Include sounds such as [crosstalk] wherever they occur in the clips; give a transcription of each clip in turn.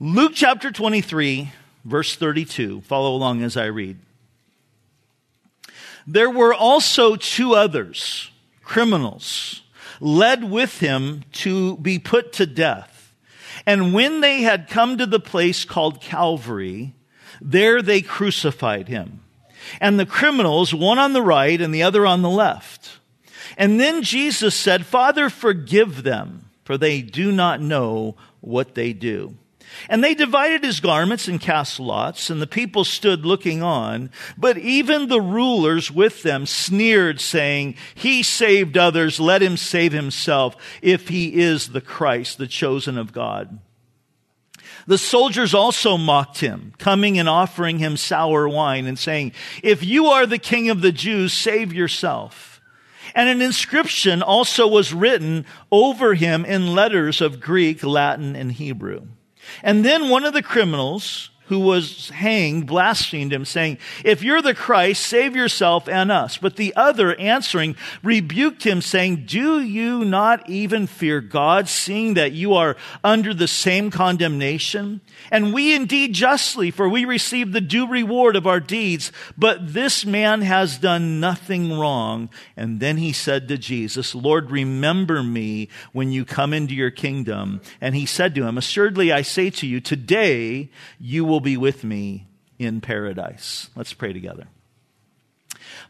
Luke chapter 23, verse 32. Follow along as I read. There were also two others, criminals, led with him to be put to death. And when they had come to the place called Calvary, there they crucified him. And the criminals, one on the right and the other on the left. And then Jesus said, Father, forgive them, for they do not know what they do. And they divided his garments and cast lots, and the people stood looking on. But even the rulers with them sneered, saying, He saved others, let him save himself, if he is the Christ, the chosen of God. The soldiers also mocked him, coming and offering him sour wine, and saying, If you are the king of the Jews, save yourself. And an inscription also was written over him in letters of Greek, Latin, and Hebrew. And then one of the criminals who was hanged blasphemed him, saying, If you're the Christ, save yourself and us. But the other answering rebuked him, saying, Do you not even fear God, seeing that you are under the same condemnation? And we indeed justly, for we receive the due reward of our deeds. But this man has done nothing wrong. And then he said to Jesus, Lord, remember me when you come into your kingdom. And he said to him, Assuredly I say to you, today you will will be with me in paradise. Let's pray together.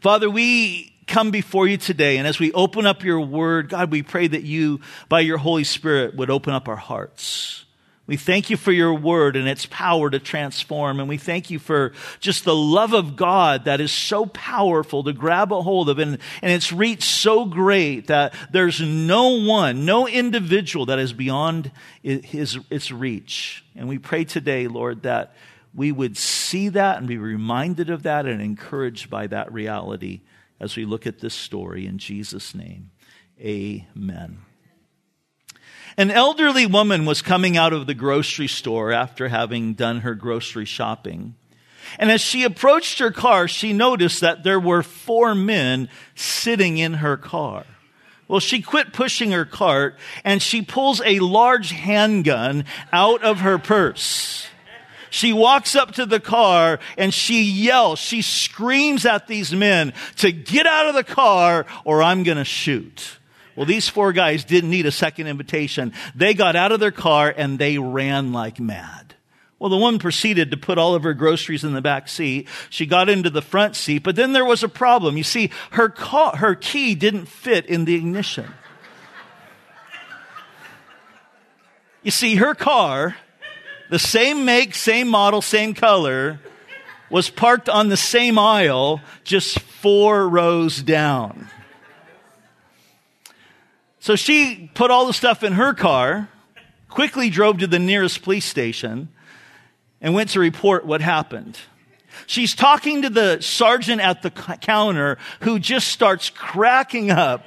Father, we come before you today, and as we open up your word, God, we pray that you, by your Holy Spirit, would open up our hearts. We thank you for your word and its power to transform. And we thank you for just the love of God that is so powerful to grab a hold of. And, and its reach so great that there's no one, no individual that is beyond his, its reach. And we pray today, Lord, that we would see that and be reminded of that and encouraged by that reality as we look at this story in Jesus' name. Amen. An elderly woman was coming out of the grocery store after having done her grocery shopping. And as she approached her car, she noticed that there were four men sitting in her car. Well, she quit pushing her cart and she pulls a large handgun out of her purse. She walks up to the car and she yells, she screams at these men to get out of the car or I'm going to shoot. Well, these four guys didn't need a second invitation. They got out of their car and they ran like mad. Well, the woman proceeded to put all of her groceries in the back seat. She got into the front seat, but then there was a problem. You see, her, her key didn't fit in the ignition. You see, her car, the same make, same model, same color, was parked on the same aisle, just four rows down. So she put all the stuff in her car, quickly drove to the nearest police station, and went to report what happened. She's talking to the sergeant at the counter who just starts cracking up.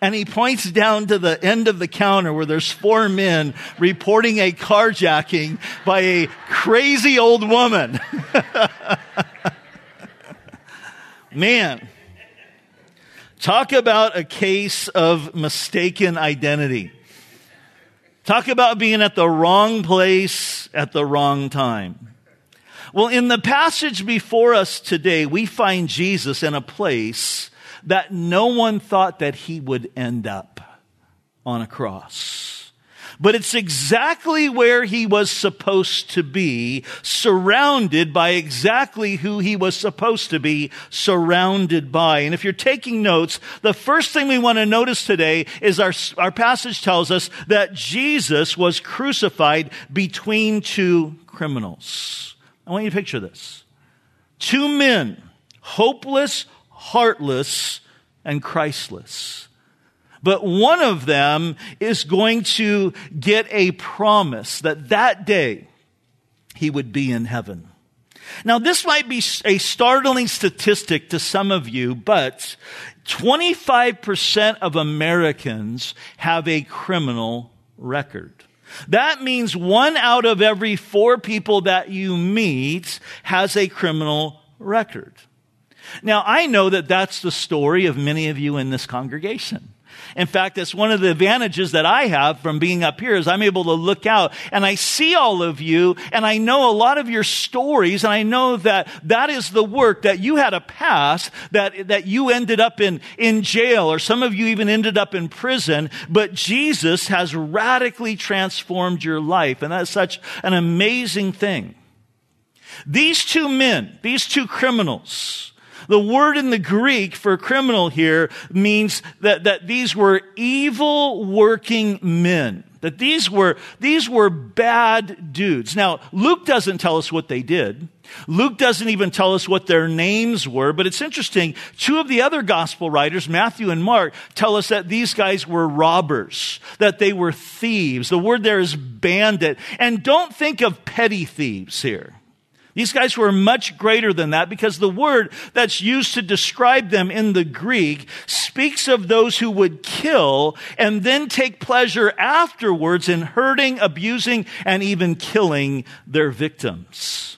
And he points down to the end of the counter where there's four men reporting a carjacking by a crazy old woman. [laughs] Man, talk about a case of mistaken identity. Talk about being at the wrong place at the wrong time. Well, in the passage before us today, we find Jesus in a place that no one thought that he would end up on a cross but it's exactly where he was supposed to be, surrounded by exactly who he was supposed to be surrounded by. And if you're taking notes, the first thing we want to notice today is our, our passage tells us that Jesus was crucified between two criminals. I want you to picture this. Two men, hopeless, heartless, and Christless. But one of them is going to get a promise that that day he would be in heaven. Now, this might be a startling statistic to some of you, but 25% of Americans have a criminal record. That means one out of every four people that you meet has a criminal record. Now, I know that that's the story of many of you in this congregation. In fact, that's one of the advantages that I have from being up here is I'm able to look out and I see all of you and I know a lot of your stories and I know that that is the work that you had a past that, that you ended up in, in jail or some of you even ended up in prison, but Jesus has radically transformed your life and that's such an amazing thing. These two men, these two criminals, the word in the Greek for criminal here means that, that these were evil working men. That these were, these were bad dudes. Now, Luke doesn't tell us what they did. Luke doesn't even tell us what their names were, but it's interesting. Two of the other gospel writers, Matthew and Mark, tell us that these guys were robbers, that they were thieves. The word there is bandit. And don't think of petty thieves here. These guys were much greater than that because the word that's used to describe them in the Greek speaks of those who would kill and then take pleasure afterwards in hurting, abusing, and even killing their victims.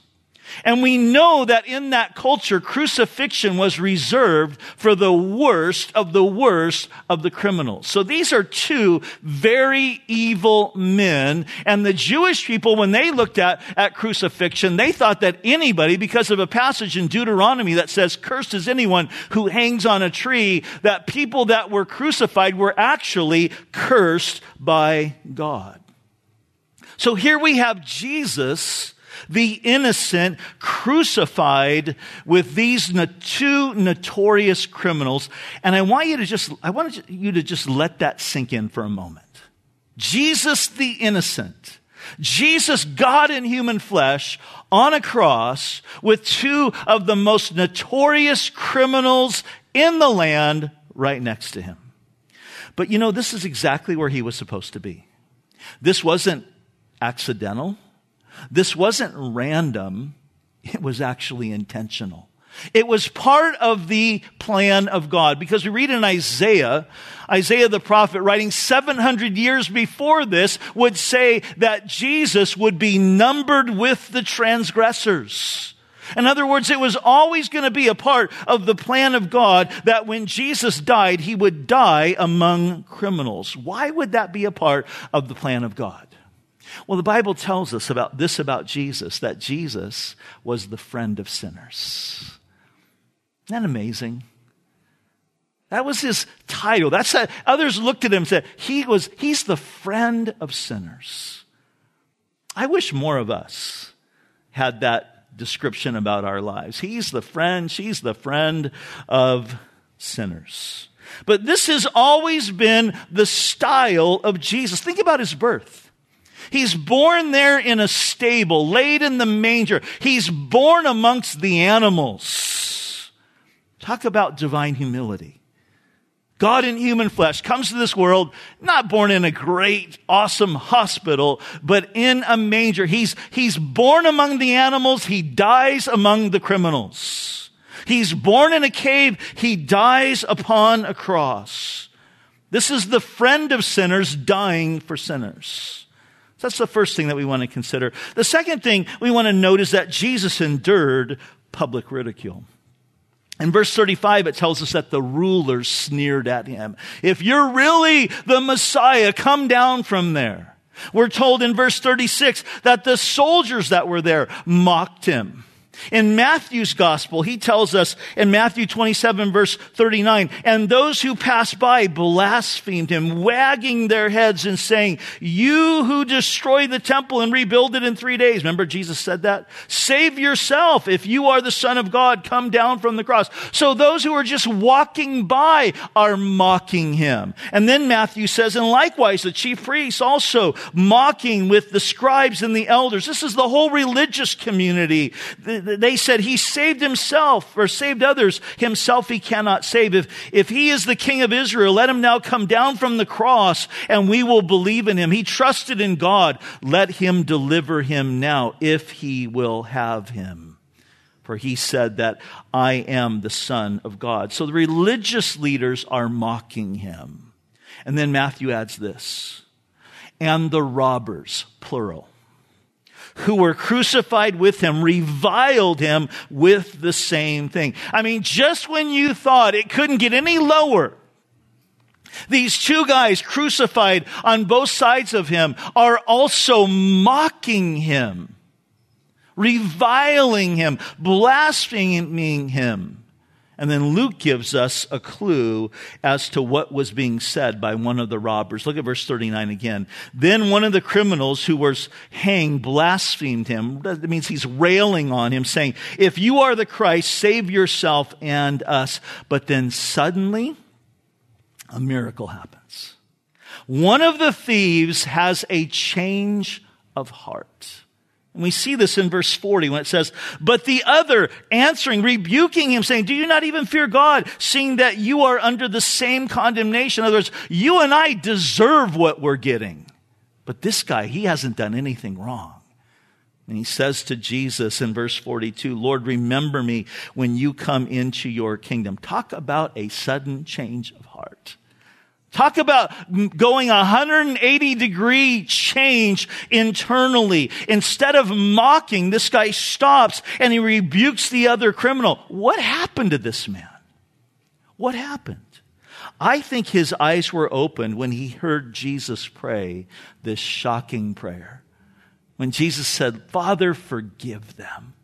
And we know that in that culture, crucifixion was reserved for the worst of the worst of the criminals. So these are two very evil men. And the Jewish people, when they looked at, at crucifixion, they thought that anybody, because of a passage in Deuteronomy that says, cursed is anyone who hangs on a tree, that people that were crucified were actually cursed by God. So here we have Jesus the innocent crucified with these two notorious criminals. And I want you to just, I want you to just let that sink in for a moment. Jesus the innocent. Jesus, God in human flesh, on a cross with two of the most notorious criminals in the land right next to him. But you know, this is exactly where he was supposed to be. This wasn't accidental. This wasn't random, it was actually intentional. It was part of the plan of God because we read in Isaiah, Isaiah the prophet writing 700 years before this would say that Jesus would be numbered with the transgressors. In other words, it was always going to be a part of the plan of God that when Jesus died, he would die among criminals. Why would that be a part of the plan of God? Well, the Bible tells us about this about Jesus that Jesus was the friend of sinners. Isn't that amazing? That was his title. That's a, others looked at him and said, he was, he's the friend of sinners. I wish more of us had that description about our lives. He's the friend, she's the friend of sinners. But this has always been the style of Jesus. Think about his birth. He's born there in a stable, laid in the manger. He's born amongst the animals. Talk about divine humility. God in human flesh comes to this world, not born in a great, awesome hospital, but in a manger. He's, he's born among the animals. He dies among the criminals. He's born in a cave. He dies upon a cross. This is the friend of sinners dying for sinners. That's the first thing that we want to consider. The second thing we want to note is that Jesus endured public ridicule. In verse 35, it tells us that the rulers sneered at him. If you're really the Messiah, come down from there. We're told in verse 36 that the soldiers that were there mocked him. In Matthew's gospel, he tells us in Matthew 27 verse 39, and those who passed by blasphemed him, wagging their heads and saying, you who destroy the temple and rebuild it in three days. Remember Jesus said that? Save yourself. If you are the son of God, come down from the cross. So those who are just walking by are mocking him. And then Matthew says, and likewise the chief priests also mocking with the scribes and the elders. This is the whole religious community they said he saved himself or saved others. Himself he cannot save. If, if he is the king of Israel, let him now come down from the cross and we will believe in him. He trusted in God. Let him deliver him now if he will have him. For he said that I am the son of God. So the religious leaders are mocking him. And then Matthew adds this, and the robbers, plural who were crucified with him reviled him with the same thing. I mean, just when you thought it couldn't get any lower, These two guys crucified on both sides of him are also mocking him, reviling him, blaspheming him. And then Luke gives us a clue as to what was being said by one of the robbers. Look at verse 39 again. Then one of the criminals who was hanged blasphemed him. That means he's railing on him, saying, If you are the Christ, save yourself and us. But then suddenly, a miracle happens. One of the thieves has a change of heart. And we see this in verse 40 when it says, But the other answering, rebuking him, saying, Do you not even fear God, seeing that you are under the same condemnation? In other words, you and I deserve what we're getting. But this guy, he hasn't done anything wrong. And he says to Jesus in verse 42, Lord, remember me when you come into your kingdom. Talk about a sudden change of heart. Talk about going 180 degree change internally. Instead of mocking, this guy stops and he rebukes the other criminal. What happened to this man? What happened? I think his eyes were opened when he heard Jesus pray this shocking prayer. When Jesus said, Father, forgive them,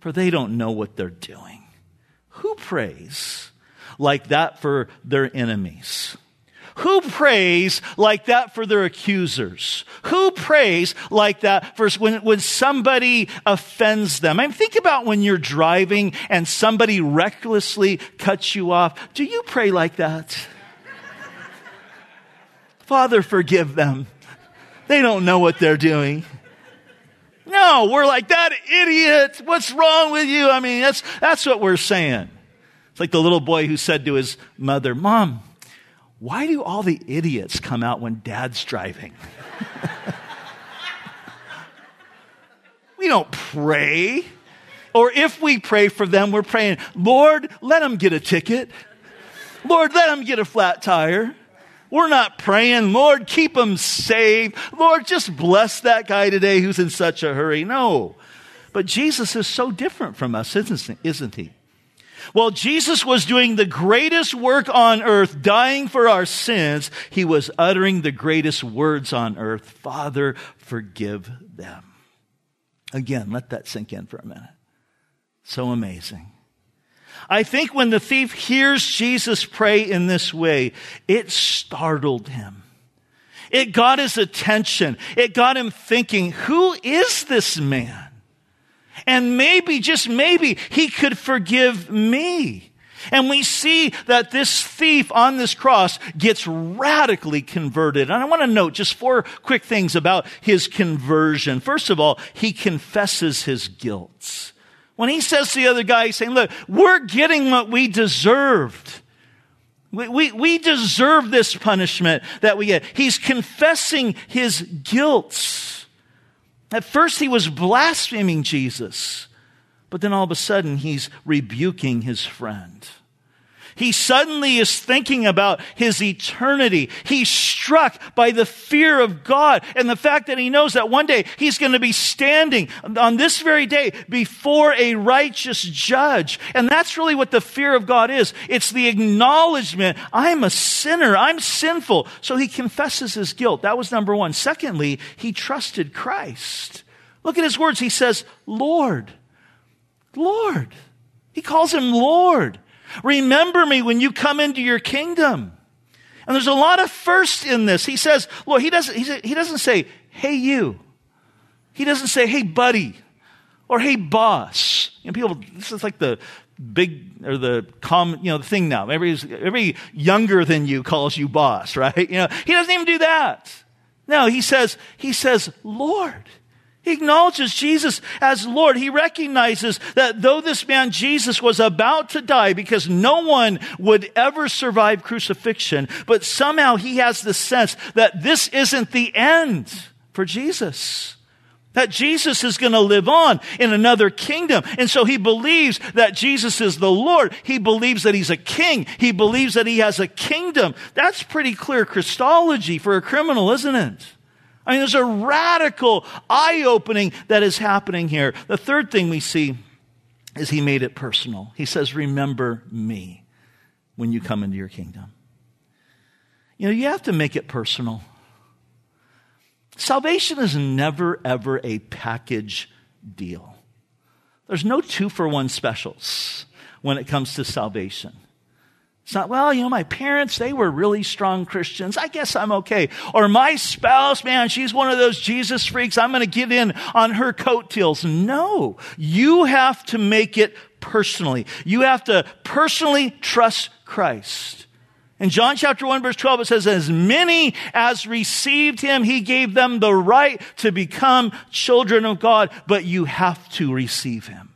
for they don't know what they're doing. Who prays like that for their enemies? Who prays like that for their accusers? Who prays like that for when, when somebody offends them? I mean, think about when you're driving and somebody recklessly cuts you off. Do you pray like that? Father, forgive them. They don't know what they're doing. No, we're like that idiot. What's wrong with you? I mean, that's, that's what we're saying. It's like the little boy who said to his mother, Mom, why do all the idiots come out when dad's driving? [laughs] we don't pray. Or if we pray for them, we're praying, Lord, let them get a ticket. Lord, let them get a flat tire. We're not praying, Lord, keep them safe. Lord, just bless that guy today who's in such a hurry. No. But Jesus is so different from us, isn't he? While Jesus was doing the greatest work on earth, dying for our sins, he was uttering the greatest words on earth Father, forgive them. Again, let that sink in for a minute. So amazing. I think when the thief hears Jesus pray in this way, it startled him. It got his attention. It got him thinking, who is this man? And maybe, just maybe, he could forgive me. And we see that this thief on this cross gets radically converted. And I want to note just four quick things about his conversion. First of all, he confesses his guilt. When he says to the other guy, he's saying, look, we're getting what we deserved. We, we, we deserve this punishment that we get. He's confessing his guilt. At first, he was blaspheming Jesus, but then all of a sudden, he's rebuking his friend. He suddenly is thinking about his eternity. He's struck by the fear of God and the fact that he knows that one day he's going to be standing on this very day before a righteous judge. And that's really what the fear of God is. It's the acknowledgement, I'm a sinner, I'm sinful. So he confesses his guilt. That was number one. Secondly, he trusted Christ. Look at his words. He says, Lord, Lord. He calls him Lord. Remember me when you come into your kingdom. And there's a lot of first in this. He says, Lord, he doesn't, he doesn't say, hey, you. He doesn't say, hey, buddy, or hey, boss. You know, people, this is like the big, or the common, you know, the thing now. Every, every younger than you calls you boss, [laughs] right? You know, he doesn't even do that. No, he says, he says, Lord. He acknowledges Jesus as Lord. He recognizes that though this man Jesus was about to die because no one would ever survive crucifixion, but somehow he has the sense that this isn't the end for Jesus. That Jesus is going to live on in another kingdom. And so he believes that Jesus is the Lord. He believes that he's a king. He believes that he has a kingdom. That's pretty clear Christology for a criminal, isn't it? I mean, there's a radical eye opening that is happening here. The third thing we see is he made it personal. He says, Remember me when you come into your kingdom. You know, you have to make it personal. Salvation is never, ever a package deal. There's no two for one specials when it comes to salvation. It's not, well, you know, my parents, they were really strong Christians. I guess I'm okay. Or my spouse, man, she's one of those Jesus freaks. I'm going to give in on her coattails. No, you have to make it personally. You have to personally trust Christ. In John chapter 1 verse 12, it says, as many as received him, he gave them the right to become children of God, but you have to receive him.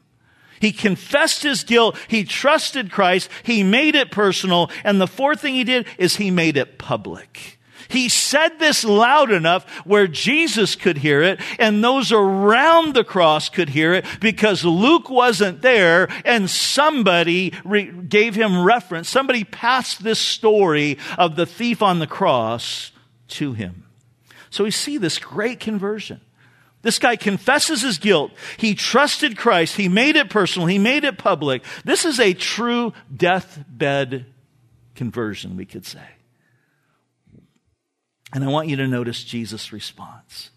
He confessed his guilt. He trusted Christ. He made it personal. And the fourth thing he did is he made it public. He said this loud enough where Jesus could hear it and those around the cross could hear it because Luke wasn't there and somebody re- gave him reference. Somebody passed this story of the thief on the cross to him. So we see this great conversion. This guy confesses his guilt. He trusted Christ. He made it personal. He made it public. This is a true deathbed conversion, we could say. And I want you to notice Jesus' response.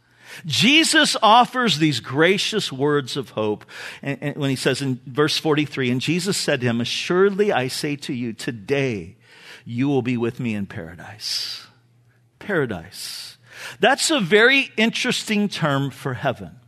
Jesus offers these gracious words of hope. When he says in verse 43, and Jesus said to him, Assuredly I say to you, today you will be with me in paradise. Paradise. That's a very interesting term for heaven.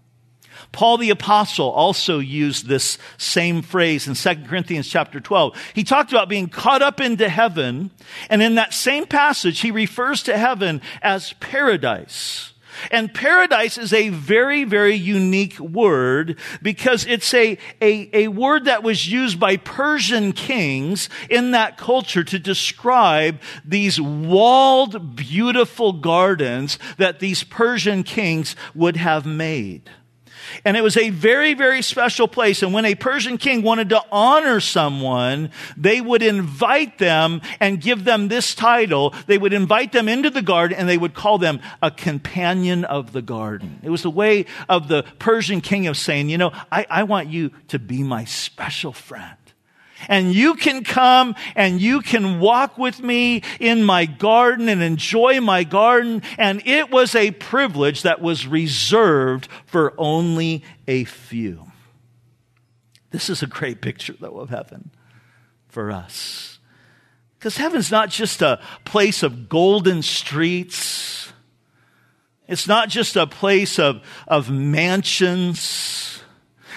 Paul the apostle also used this same phrase in 2 Corinthians chapter 12. He talked about being caught up into heaven, and in that same passage, he refers to heaven as paradise. And paradise is a very, very unique word because it's a, a, a word that was used by Persian kings in that culture to describe these walled, beautiful gardens that these Persian kings would have made. And it was a very, very special place. And when a Persian king wanted to honor someone, they would invite them and give them this title. They would invite them into the garden and they would call them a companion of the garden. It was a way of the Persian king of saying, you know, I, I want you to be my special friend. And you can come and you can walk with me in my garden and enjoy my garden. And it was a privilege that was reserved for only a few. This is a great picture, though, of heaven for us. Because heaven's not just a place of golden streets. It's not just a place of, of mansions.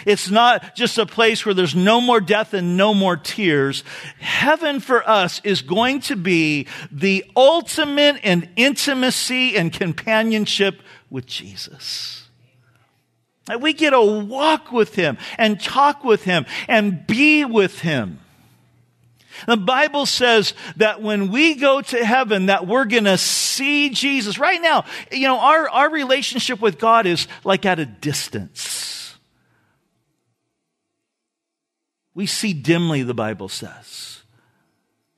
It's not just a place where there's no more death and no more tears. Heaven for us is going to be the ultimate in intimacy and companionship with Jesus. That we get to walk with Him and talk with Him and be with Him. The Bible says that when we go to heaven, that we're going to see Jesus. Right now, you know, our, our relationship with God is like at a distance. We see dimly, the Bible says.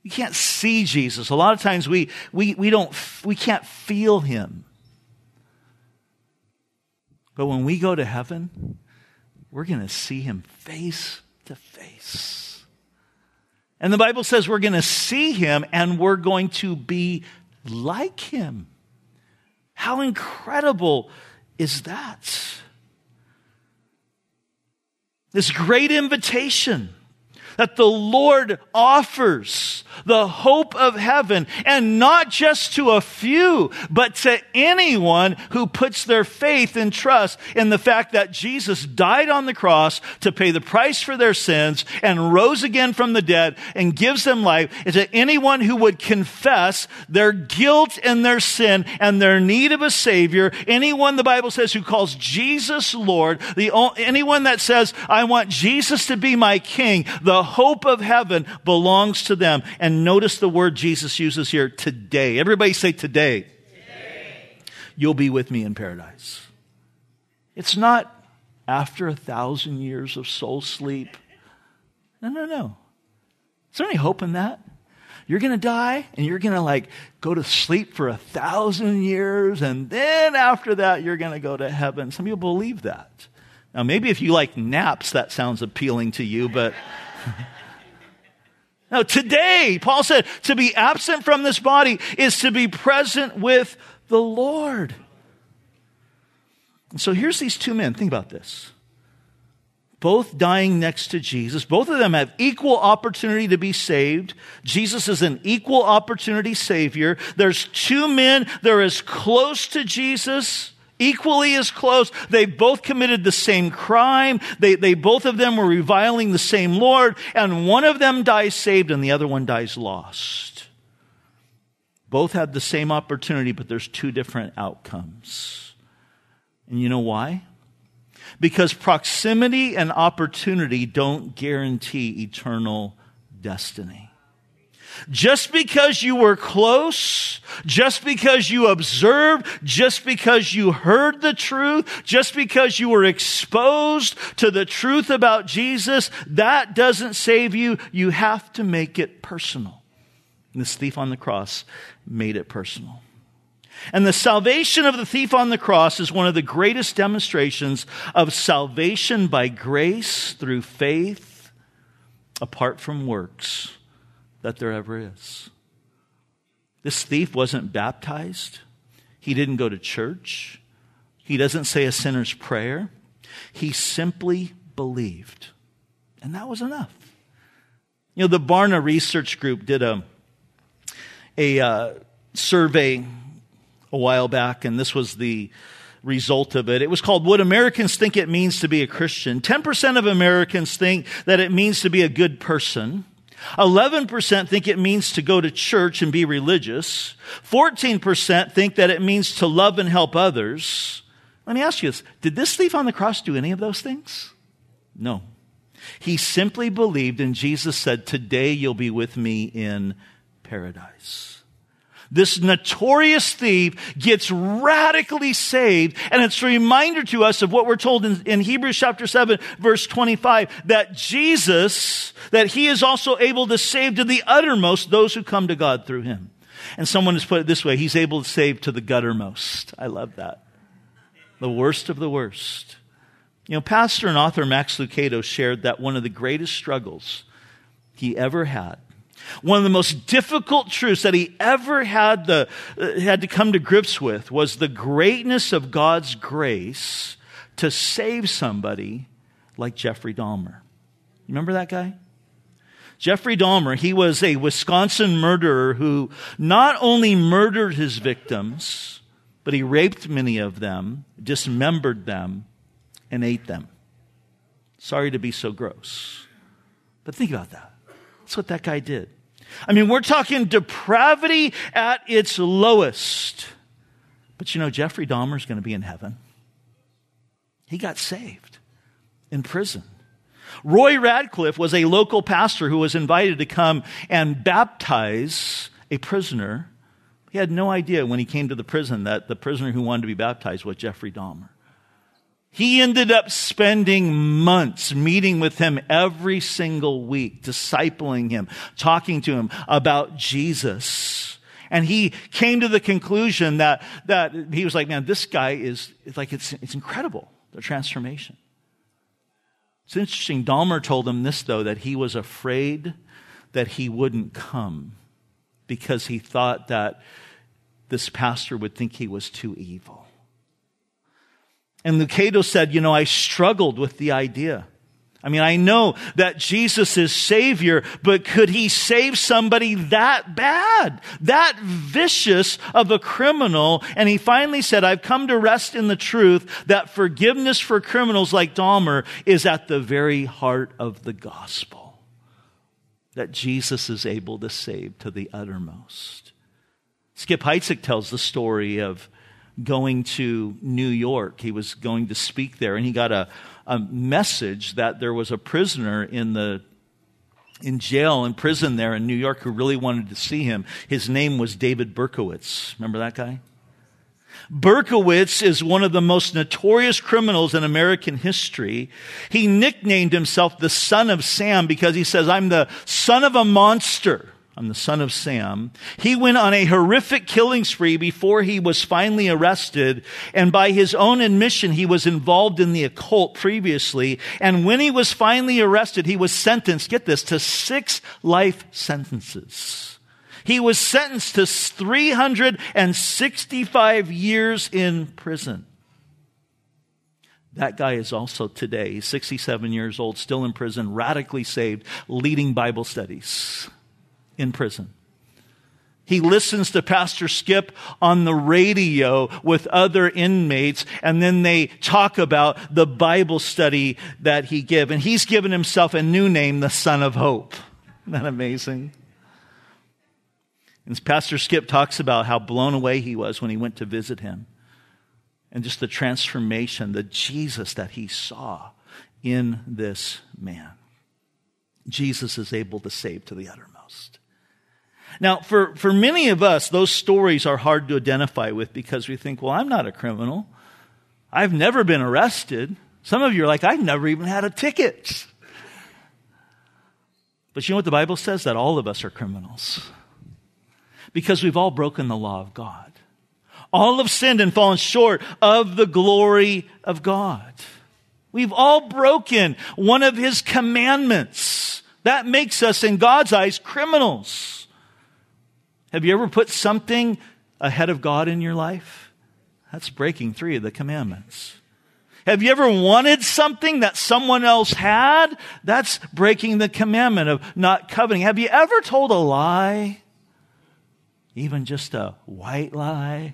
You can't see Jesus. A lot of times we, we, we, don't, we can't feel him. But when we go to heaven, we're going to see him face to face. And the Bible says we're going to see him and we're going to be like him. How incredible is that? This great invitation that the Lord offers the hope of heaven and not just to a few, but to anyone who puts their faith and trust in the fact that Jesus died on the cross to pay the price for their sins and rose again from the dead and gives them life is that anyone who would confess their guilt and their sin and their need of a savior, anyone the Bible says who calls Jesus Lord, the, anyone that says, I want Jesus to be my king, the hope of heaven belongs to them. And notice the word Jesus uses here today. Everybody say today. today. You'll be with me in paradise. It's not after a thousand years of soul sleep. No, no, no. Is there any hope in that? You're going to die and you're going to like go to sleep for a thousand years and then after that you're going to go to heaven. Some people believe that. Now, maybe if you like naps, that sounds appealing to you, but [laughs] Now, today, Paul said, to be absent from this body is to be present with the Lord. And so here's these two men. Think about this. Both dying next to Jesus. Both of them have equal opportunity to be saved. Jesus is an equal opportunity Savior. There's two men. They're as close to Jesus equally as close. They both committed the same crime. They, they both of them were reviling the same Lord, and one of them dies saved and the other one dies lost. Both had the same opportunity, but there's two different outcomes. And you know why? Because proximity and opportunity don't guarantee eternal destiny. Just because you were close, just because you observed, just because you heard the truth, just because you were exposed to the truth about Jesus, that doesn't save you. You have to make it personal. And this thief on the cross made it personal. And the salvation of the thief on the cross is one of the greatest demonstrations of salvation by grace through faith apart from works that there ever is. This thief wasn't baptized. He didn't go to church. He doesn't say a sinner's prayer. He simply believed. And that was enough. You know, the Barna Research Group did a, a uh, survey a while back, and this was the result of it. It was called What Americans Think It Means to Be a Christian. 10% of Americans think that it means to be a good person. 11% think it means to go to church and be religious. 14% think that it means to love and help others. Let me ask you this. Did this thief on the cross do any of those things? No. He simply believed and Jesus said, today you'll be with me in paradise. This notorious thief gets radically saved. And it's a reminder to us of what we're told in, in, Hebrews chapter 7, verse 25, that Jesus, that he is also able to save to the uttermost those who come to God through him. And someone has put it this way he's able to save to the guttermost. I love that. The worst of the worst. You know, pastor and author Max Lucado shared that one of the greatest struggles he ever had one of the most difficult truths that he ever had, the, uh, had to come to grips with was the greatness of God's grace to save somebody like Jeffrey Dahmer. Remember that guy? Jeffrey Dahmer, he was a Wisconsin murderer who not only murdered his victims, but he raped many of them, dismembered them, and ate them. Sorry to be so gross. But think about that. That's what that guy did. I mean, we're talking depravity at its lowest. But you know, Jeffrey Dahmer's going to be in heaven. He got saved in prison. Roy Ratcliff was a local pastor who was invited to come and baptize a prisoner. He had no idea when he came to the prison that the prisoner who wanted to be baptized was Jeffrey Dahmer. He ended up spending months meeting with him every single week, discipling him, talking to him about Jesus. And he came to the conclusion that, that he was like, man, this guy is, like, it's, it's incredible, the transformation. It's interesting. Dahmer told him this, though, that he was afraid that he wouldn't come because he thought that this pastor would think he was too evil. And Lucado said, you know, I struggled with the idea. I mean, I know that Jesus is Savior, but could He save somebody that bad, that vicious of a criminal? And he finally said, I've come to rest in the truth that forgiveness for criminals like Dahmer is at the very heart of the gospel. That Jesus is able to save to the uttermost. Skip Heitzig tells the story of going to New York. He was going to speak there, and he got a, a message that there was a prisoner in the in jail in prison there in New York who really wanted to see him. His name was David Berkowitz. Remember that guy? Berkowitz is one of the most notorious criminals in American history. He nicknamed himself the son of Sam because he says, I'm the son of a monster. I'm the son of Sam. He went on a horrific killing spree before he was finally arrested. And by his own admission, he was involved in the occult previously. And when he was finally arrested, he was sentenced, get this, to six life sentences. He was sentenced to 365 years in prison. That guy is also today, 67 years old, still in prison, radically saved, leading Bible studies in prison. He listens to Pastor Skip on the radio with other inmates, and then they talk about the Bible study that he gave. And he's given himself a new name, the Son of Hope. Isn't that amazing? And Pastor Skip talks about how blown away he was when he went to visit him. And just the transformation, the Jesus that he saw in this man. Jesus is able to save to the uttermost. Now, for, for many of us, those stories are hard to identify with because we think, well, I'm not a criminal. I've never been arrested. Some of you are like, I've never even had a ticket. But you know what the Bible says? That all of us are criminals. Because we've all broken the law of God. All have sinned and fallen short of the glory of God. We've all broken one of his commandments. That makes us, in God's eyes, criminals. Have you ever put something ahead of God in your life? That's breaking three of the commandments. Have you ever wanted something that someone else had? That's breaking the commandment of not coveting. Have you ever told a lie? Even just a white lie?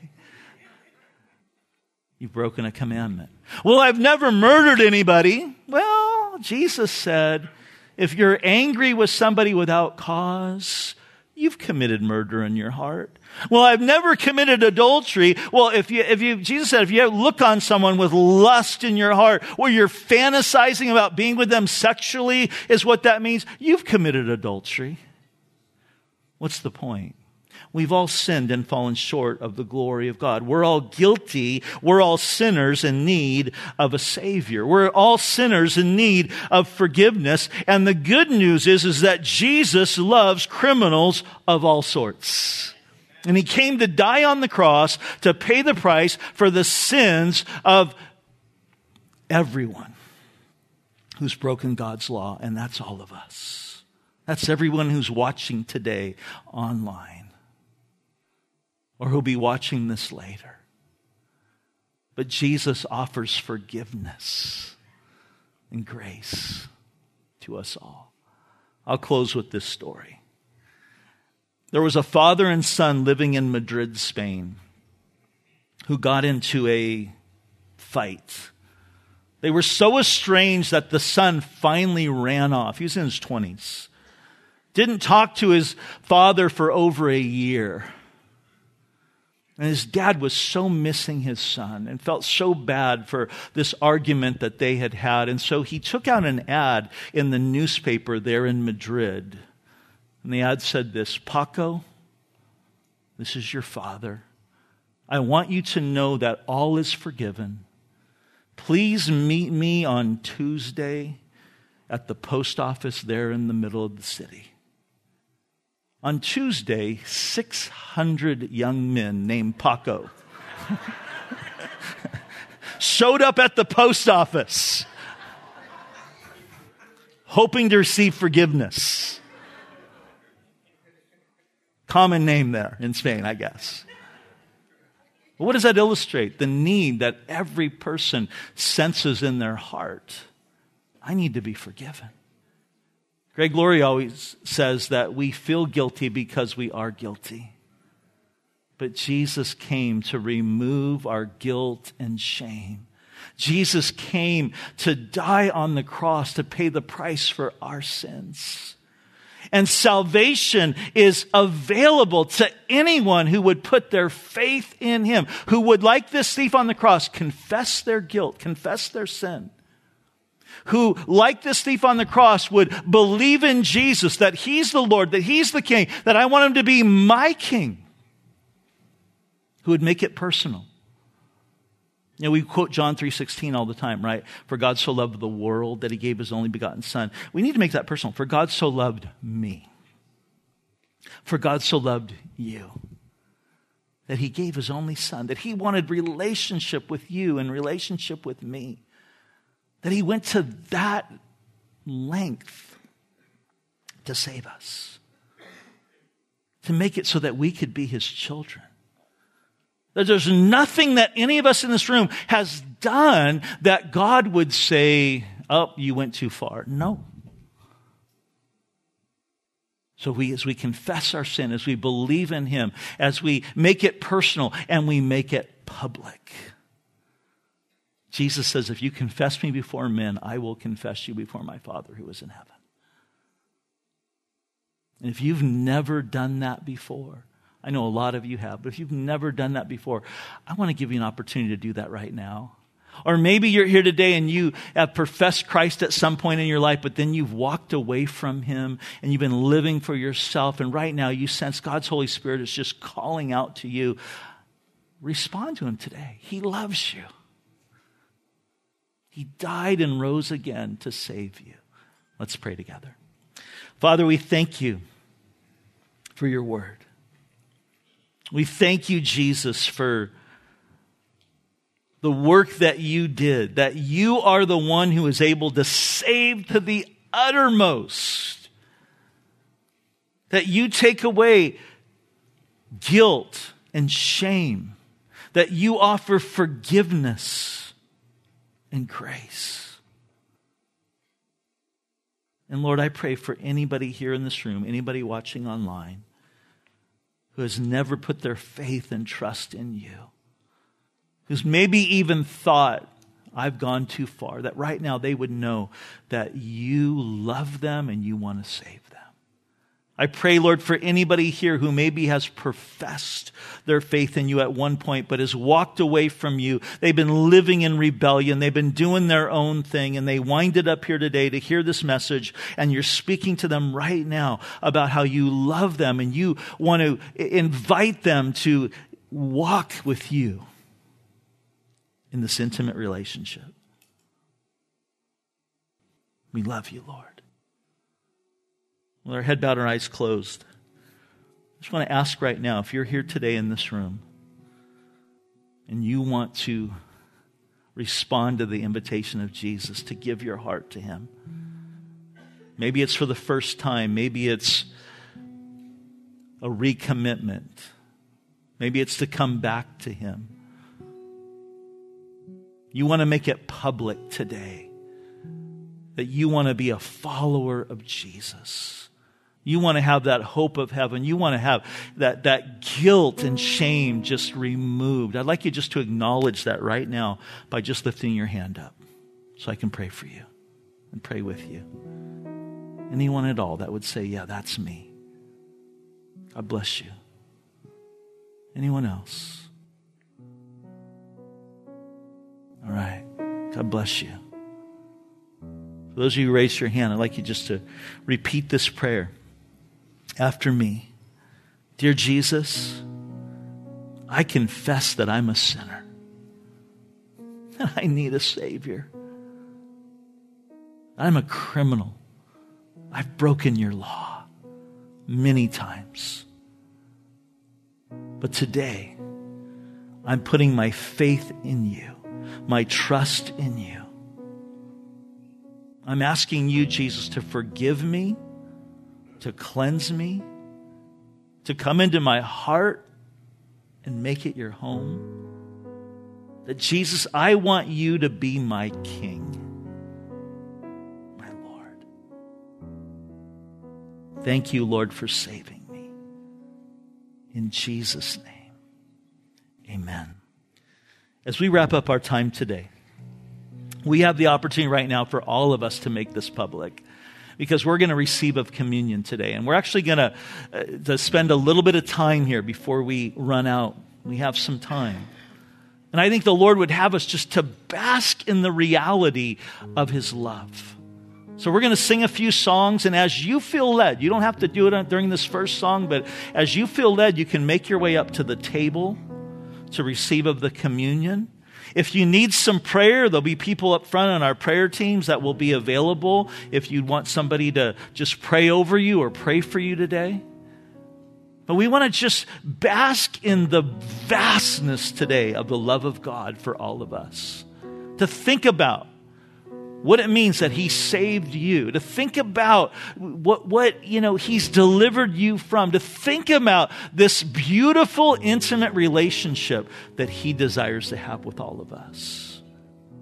You've broken a commandment. Well, I've never murdered anybody. Well, Jesus said, if you're angry with somebody without cause, You've committed murder in your heart. Well, I've never committed adultery. Well, if you, if you, Jesus said, if you look on someone with lust in your heart, where you're fantasizing about being with them sexually, is what that means, you've committed adultery. What's the point? We've all sinned and fallen short of the glory of God. We're all guilty. We're all sinners in need of a savior. We're all sinners in need of forgiveness. And the good news is, is that Jesus loves criminals of all sorts. And he came to die on the cross to pay the price for the sins of everyone who's broken God's law. And that's all of us. That's everyone who's watching today online or who'll be watching this later. But Jesus offers forgiveness and grace to us all. I'll close with this story. There was a father and son living in Madrid, Spain, who got into a fight. They were so estranged that the son finally ran off. He was in his 20s. Didn't talk to his father for over a year. And his dad was so missing his son and felt so bad for this argument that they had had. And so he took out an ad in the newspaper there in Madrid. And the ad said this Paco, this is your father. I want you to know that all is forgiven. Please meet me on Tuesday at the post office there in the middle of the city. On Tuesday, 600 young men named Paco [laughs] showed up at the post office hoping to receive forgiveness. Common name there in Spain, I guess. But what does that illustrate? The need that every person senses in their heart. I need to be forgiven. Greg Laurie always says that we feel guilty because we are guilty. But Jesus came to remove our guilt and shame. Jesus came to die on the cross to pay the price for our sins. And salvation is available to anyone who would put their faith in him, who would, like this thief on the cross, confess their guilt, confess their sin, who, like this thief on the cross, would believe in Jesus, that He's the Lord, that He's the King, that I want Him to be my King, who would make it personal. You know, we quote John 3.16 all the time, right? For God so loved the world that he gave his only begotten son. We need to make that personal. For God so loved me. For God so loved you that he gave his only son, that he wanted relationship with you and relationship with me, that he went to that length to save us, to make it so that we could be his children. That there's nothing that any of us in this room has done that God would say, Oh, you went too far. No. So we, as we confess our sin, as we believe in Him, as we make it personal and we make it public. Jesus says, if you confess me before men, I will confess you before my Father who is in heaven. And if you've never done that before, I know a lot of you have, but if you've never done that before, I want to give you an opportunity to do that right now. Or maybe you're here today and you have professed Christ at some point in your life, but then you've walked away from Him and you've been living for yourself. And right now you sense God's Holy Spirit is just calling out to you. Respond to Him today. He loves you. He died and rose again to save you. Let's pray together. Father, we thank you for your word. We thank you, Jesus, for the work that you did, that you are the one who is able to save to the uttermost, that you take away guilt and shame, that you offer forgiveness and grace. And Lord, I pray for anybody here in this room, anybody watching online, who has never put their faith and trust in you who's maybe even thought, I've gone too far, that right now they would know that you love them and you want to save them. I pray, Lord, for anybody here who maybe has professed their faith in you at one point, but has walked away from you. They've been living in rebellion. They've been doing their own thing, and they winded up here today to hear this message, and you're speaking to them right now about how you love them and you want to invite them to walk with you in this intimate relationship. We love you, Lord. With our head bowed and our eyes closed, I just want to ask right now if you're here today in this room and you want to respond to the invitation of Jesus to give your heart to Him. Maybe it's for the first time, maybe it's a recommitment, maybe it's to come back to Him. You want to make it public today that you want to be a follower of Jesus. You want to have that hope of heaven. You want to have that, that guilt and shame just removed. I'd like you just to acknowledge that right now by just lifting your hand up so I can pray for you and pray with you. Anyone at all that would say, Yeah, that's me. God bless you. Anyone else? All right. God bless you. For those of you who raised your hand, I'd like you just to repeat this prayer after me. Dear Jesus, I confess that I'm a sinner and I need a Savior. I'm a criminal. I've broken your law many times. But today, I'm putting my faith in you my trust in you. I'm asking you, Jesus, to forgive me, to cleanse me, to come into my heart and make it your home. That Jesus, I want you to be my King, my Lord. Thank you, Lord, for saving me. In Jesus' name, amen as we wrap up our time today, we have the opportunity right now for all of us to make this public because we're going to receive of communion today. And we're actually going to, uh, to spend a little bit of time here before we run out. We have some time. And I think the Lord would have us just to bask in the reality of His love. So we're going to sing a few songs, and as you feel led, you don't have to do it during this first song, but as you feel led, you can make your way up to the table to receive of the communion. If you need some prayer, there'll be people up front on our prayer teams that will be available if you want somebody to just pray over you or pray for you today. But we want to just bask in the vastness today of the love of God for all of us. To think about what it means that he saved you, to think about what, what, you know, he's delivered you from, to think about this beautiful, intimate relationship that he desires to have with all of us.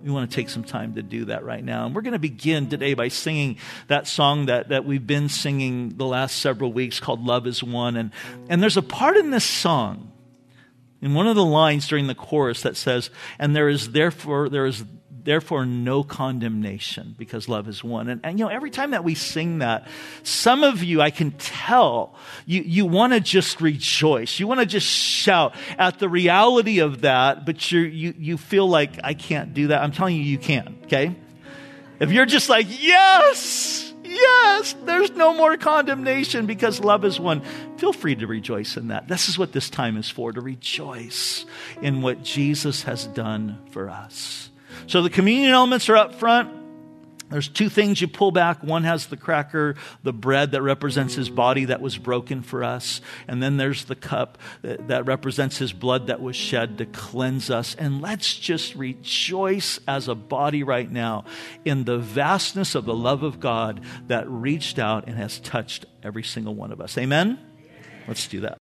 We want to take some time to do that right now. And we're going to begin today by singing that song that, that we've been singing the last several weeks called Love is One. And, and there's a part in this song, in one of the lines during the chorus that says, and there is therefore, there is therefore no condemnation because love is one. And, and, you know, every time that we sing that, some of you, I can tell, you, you want to just rejoice. You want to just shout at the reality of that, but you you, you feel like, I can't do that. I'm telling you, you can, okay? If you're just like, yes, yes, there's no more condemnation because love is one, feel free to rejoice in that. This is what this time is for, to rejoice in what Jesus has done for us. So the communion elements are up front. There's two things you pull back. One has the cracker, the bread that represents his body that was broken for us. And then there's the cup that, represents his blood that was shed to cleanse us. And let's just rejoice as a body right now in the vastness of the love of God that reached out and has touched every single one of us. Amen? Let's do that.